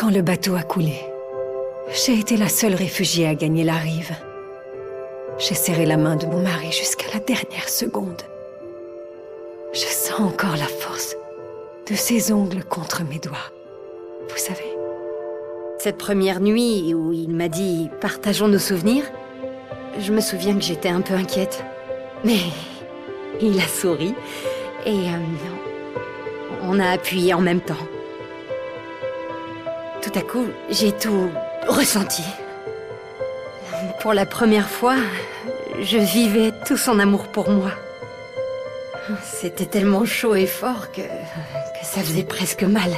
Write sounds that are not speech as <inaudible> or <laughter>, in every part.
Quand le bateau a coulé, j'ai été la seule réfugiée à gagner la rive. J'ai serré la main de mon mari jusqu'à la dernière seconde. Je sens encore la force de ses ongles contre mes doigts. Vous savez Cette première nuit où il m'a dit « partageons nos souvenirs », je me souviens que j'étais un peu inquiète. Mais il a souri et euh, on a appuyé en même temps. Tout à coup, j'ai tout ressenti. Pour la première fois, je vivais tout son amour pour moi. C'était tellement chaud et fort que, que ça faisait presque mal.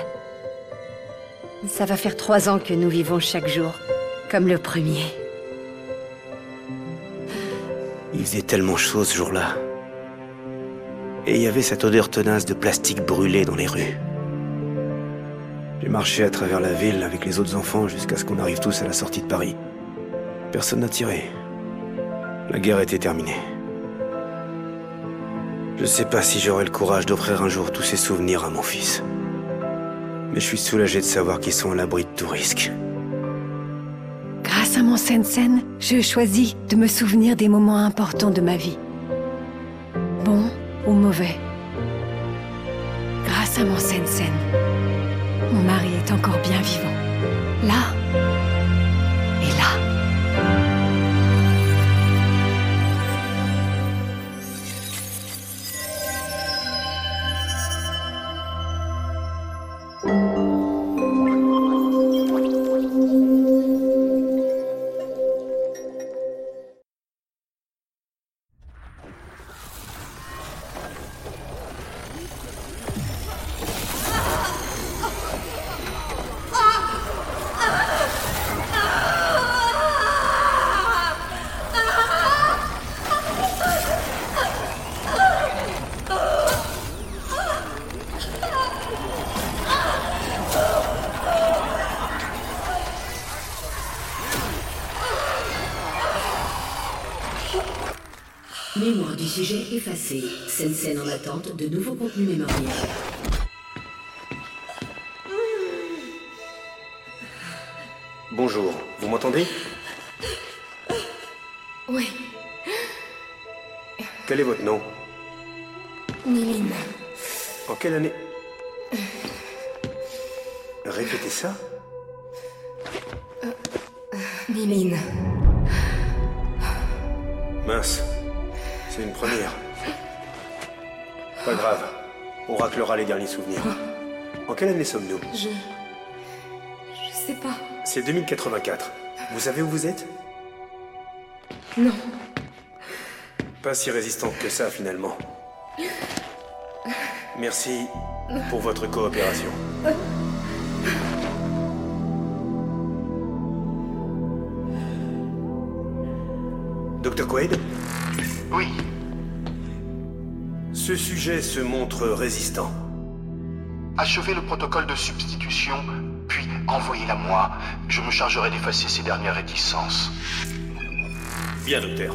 Ça va faire trois ans que nous vivons chaque jour, comme le premier. Il faisait tellement chaud ce jour-là. Et il y avait cette odeur tenace de plastique brûlé dans les rues. J'ai marché à travers la ville avec les autres enfants jusqu'à ce qu'on arrive tous à la sortie de Paris. Personne n'a tiré. La guerre était terminée. Je sais pas si j'aurai le courage d'offrir un jour tous ces souvenirs à mon fils. Mais je suis soulagé de savoir qu'ils sont à l'abri de tout risque. Grâce à mon Sensen, je choisis de me souvenir des moments importants de ma vie. Bons ou mauvais. Grâce à mon Sensen, mon mari est encore bien vivant. Là sujet effacée. Scène scène en attente de nouveaux contenus mémoriels. Bonjour, vous m'entendez? Oui, Quel est votre nom? Niline. En quelle année? Répétez ça Niline. Mince. C'est une première. Pas grave. On raclera les derniers souvenirs. En quelle année sommes-nous Je. Je sais pas. C'est 2084. Vous savez où vous êtes Non. Pas si résistante que ça finalement. Merci pour votre coopération. Dr. Quaid, ce sujet se montre résistant. achevez le protocole de substitution, puis envoyez-la moi. Je me chargerai d'effacer ces dernières réticences. Bien, docteur.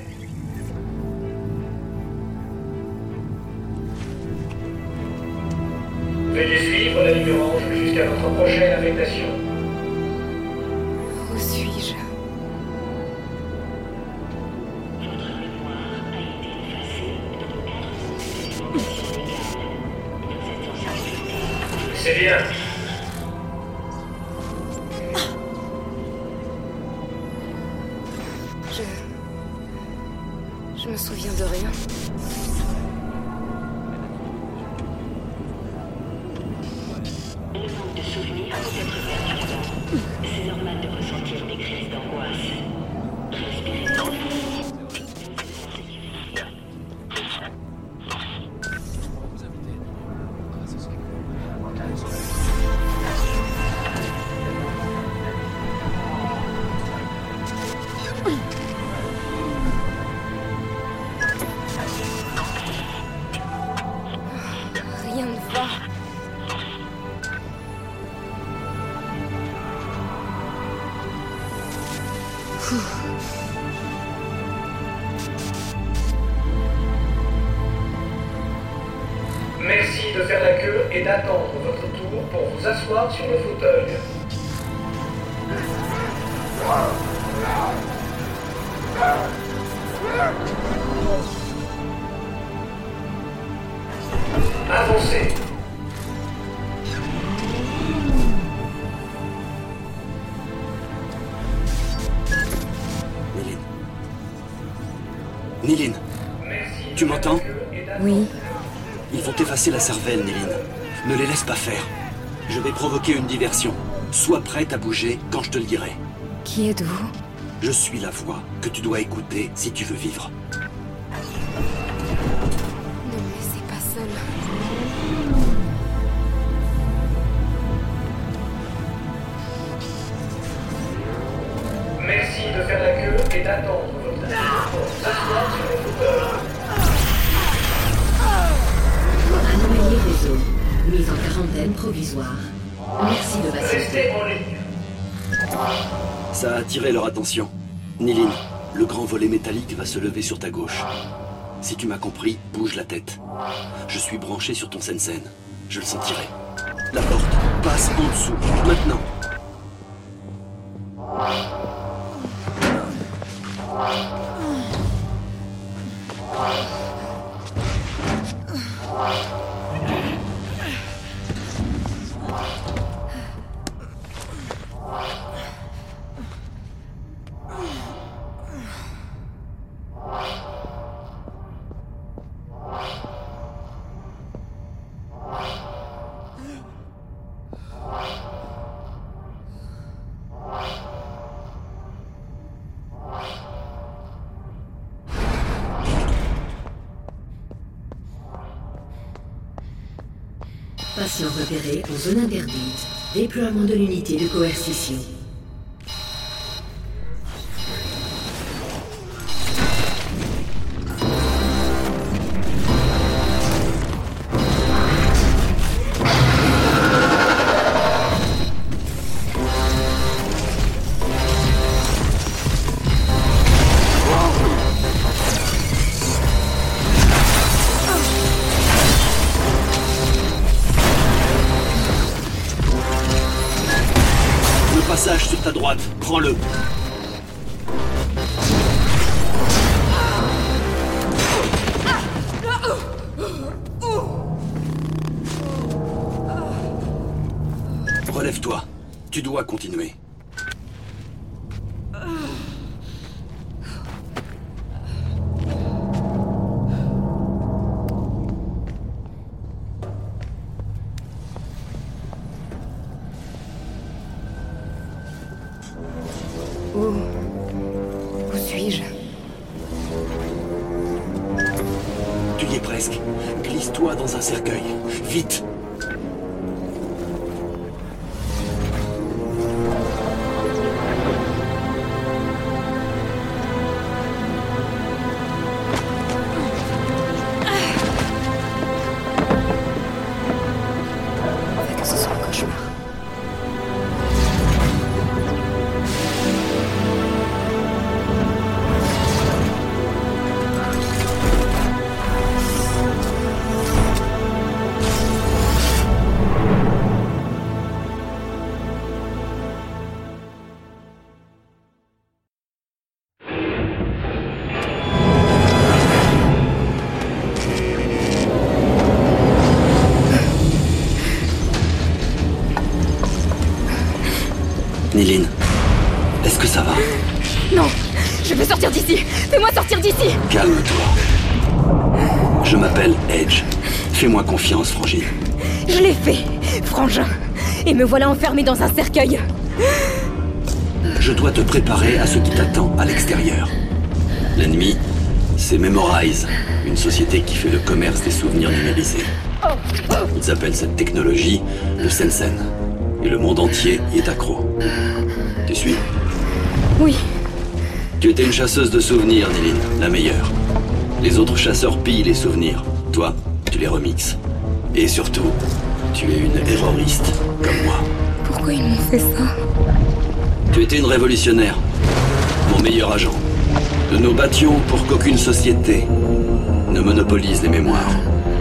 votre prochaine affectation. Où suis-je? C'est bien. Je. Je me souviens de rien. Et d'attendre votre tour pour vous asseoir sur le fauteuil. Avancez. Néline. Tu m'entends? Oui. ils vont t'effacer la cervelle, Néline. Ne les laisse pas faire. Je vais provoquer une diversion. Sois prête à bouger quand je te le dirai. Qui êtes-vous? Je suis la voix que tu dois écouter si tu veux vivre. Ne me laissez pas seule. Merci de faire la queue et d'attendre votre Provisoire. Merci de patienter. Ça a attiré leur attention. Néline, le grand volet métallique va se lever sur ta gauche. Si tu m'as compris, bouge la tête. Je suis branché sur ton Sensen. Je le sentirai. La porte passe en dessous. Maintenant. Patient repéré en zone interdite. Déploiement de l'unité de coercition. Relève-toi. Tu dois continuer. Néline, est-ce que ça va Non Je veux sortir d'ici Fais-moi sortir d'ici Calme-toi. Je m'appelle Edge. Fais-moi confiance, Frangine. Je l'ai fait, frangin Et me voilà enfermé dans un cercueil Je dois te préparer à ce qui t'attend à l'extérieur. L'ennemi, c'est Memorize, une société qui fait le commerce des souvenirs numérisés. Ils appellent cette technologie le Sensen. Et le monde entier y est accro. Tu suis Oui, Tu étais une chasseuse de souvenirs, Néline, la meilleure. Les autres chasseurs pillent les souvenirs. Toi, tu les remixes. Et surtout, tu es une erroriste, comme moi. pourquoi ils m'ont fait ça? Tu étais une révolutionnaire. mon meilleur agent. Nous nous battions pour qu'aucune société ne monopolise les mémoires.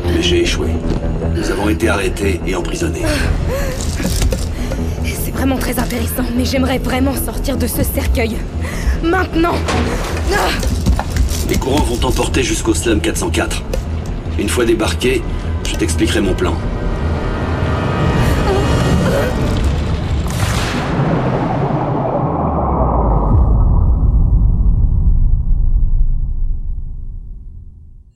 Mais j'ai échoué. Nous avons été arrêtés et emprisonnés. <laughs> Vraiment très intéressant, mais j'aimerais vraiment sortir de ce cercueil. Maintenant Les courants vont t'emporter jusqu'au slum 404. Une fois débarqué, je t'expliquerai mon plan.